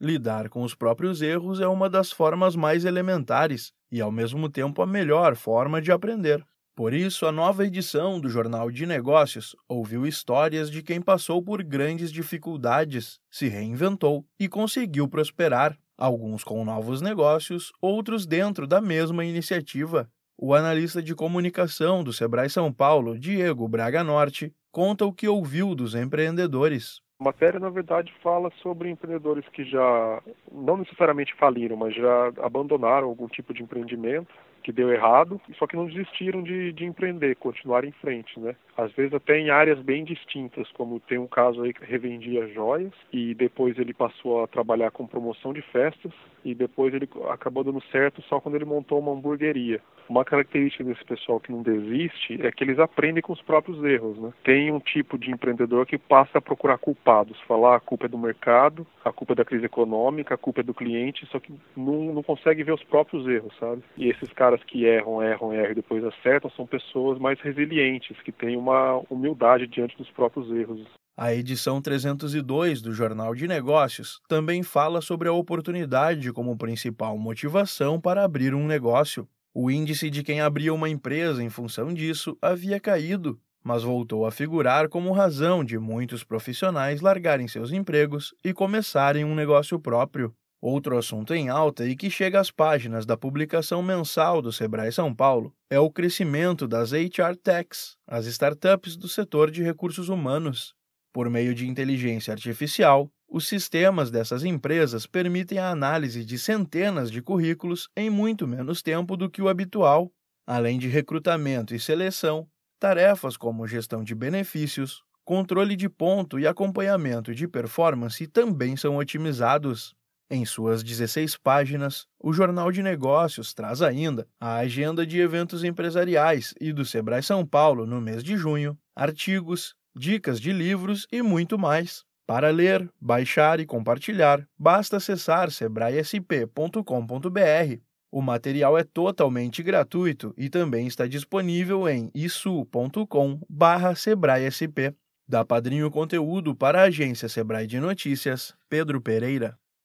lidar com os próprios erros é uma das formas mais elementares e, ao mesmo tempo, a melhor forma de aprender. Por isso, a nova edição do Jornal de Negócios ouviu histórias de quem passou por grandes dificuldades, se reinventou e conseguiu prosperar, alguns com novos negócios, outros dentro da mesma iniciativa. O analista de comunicação do Sebrae São Paulo, Diego Braga Norte, conta o que ouviu dos empreendedores. A matéria, na verdade, fala sobre empreendedores que já, não necessariamente faliram, mas já abandonaram algum tipo de empreendimento que deu errado, só que não desistiram de, de empreender, continuaram em frente, né? Às vezes até em áreas bem distintas, como tem um caso aí que revendia joias e depois ele passou a trabalhar com promoção de festas e depois ele acabou dando certo só quando ele montou uma hamburgueria. Uma característica desse pessoal que não desiste é que eles aprendem com os próprios erros, né? Tem um tipo de empreendedor que passa a procurar culpados, falar ah, a culpa é do mercado, a culpa é da crise econômica, a culpa é do cliente, só que não, não consegue ver os próprios erros, sabe? E esses caras caras que erram, erram, erram e depois acertam são pessoas mais resilientes, que têm uma humildade diante dos próprios erros. A edição 302 do Jornal de Negócios também fala sobre a oportunidade como principal motivação para abrir um negócio. O índice de quem abria uma empresa em função disso havia caído, mas voltou a figurar como razão de muitos profissionais largarem seus empregos e começarem um negócio próprio. Outro assunto em alta e que chega às páginas da publicação mensal do Sebrae São Paulo é o crescimento das HR Techs, as startups do setor de recursos humanos. Por meio de inteligência artificial, os sistemas dessas empresas permitem a análise de centenas de currículos em muito menos tempo do que o habitual, além de recrutamento e seleção, tarefas como gestão de benefícios, controle de ponto e acompanhamento de performance também são otimizados. Em suas 16 páginas, o Jornal de Negócios traz ainda a agenda de eventos empresariais e do Sebrae São Paulo no mês de junho, artigos, dicas de livros e muito mais. Para ler, baixar e compartilhar, basta acessar sebraesp.com.br. O material é totalmente gratuito e também está disponível em isu.com/sebraesp. Da Padrinho Conteúdo para a agência Sebrae de Notícias, Pedro Pereira.